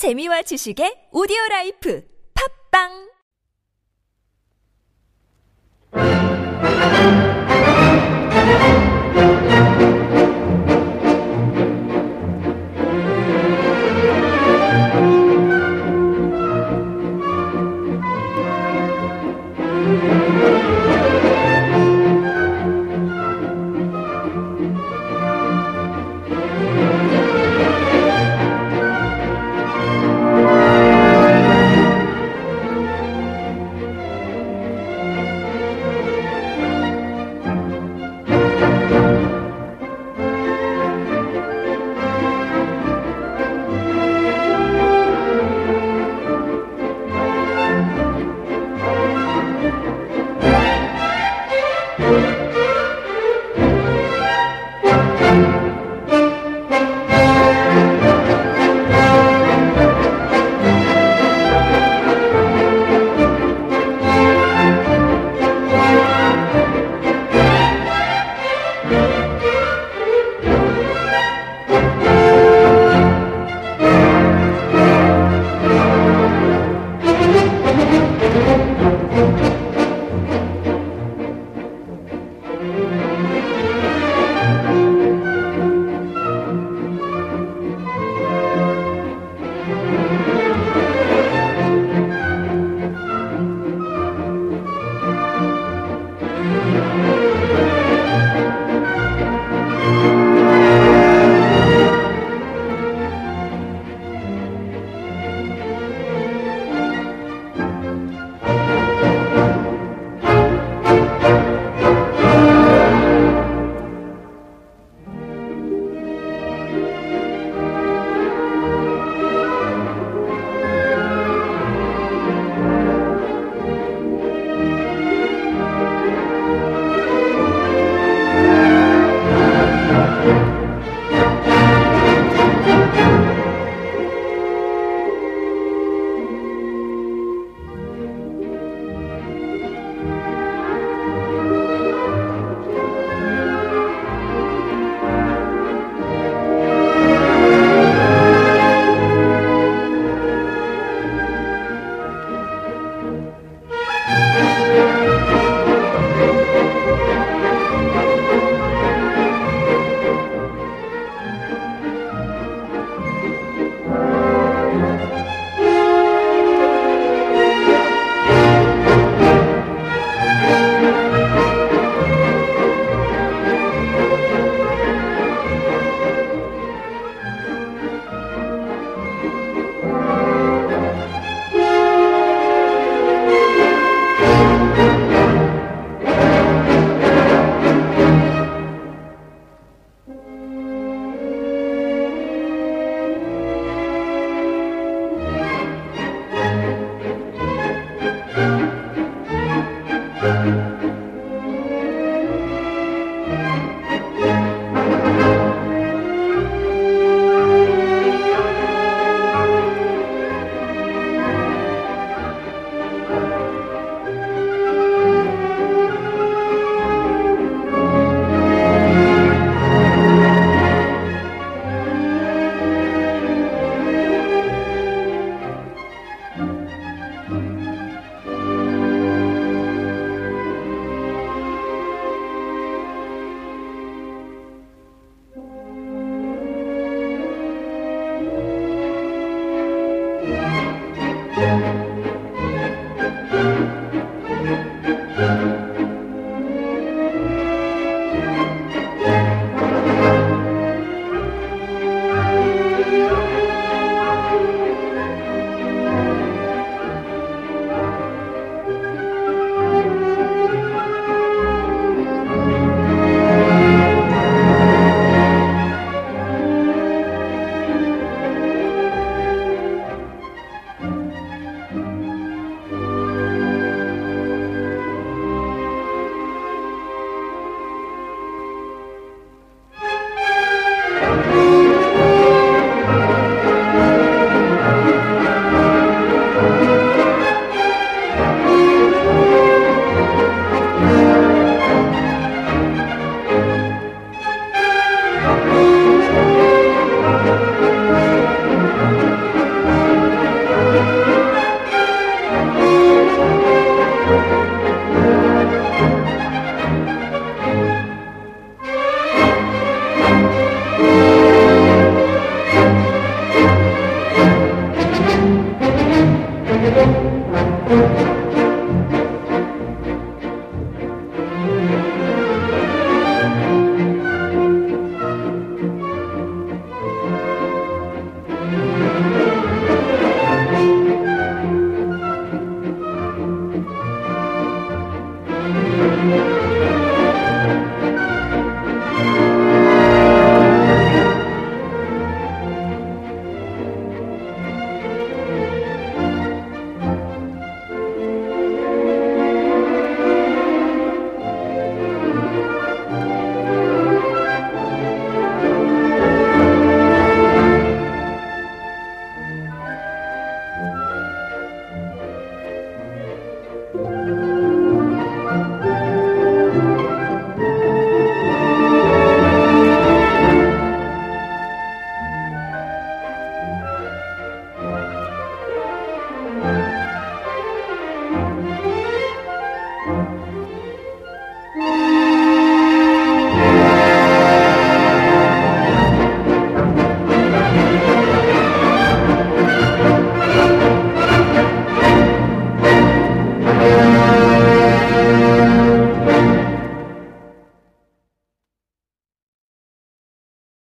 재미와 지식의 오디오 라이프. 팝빵!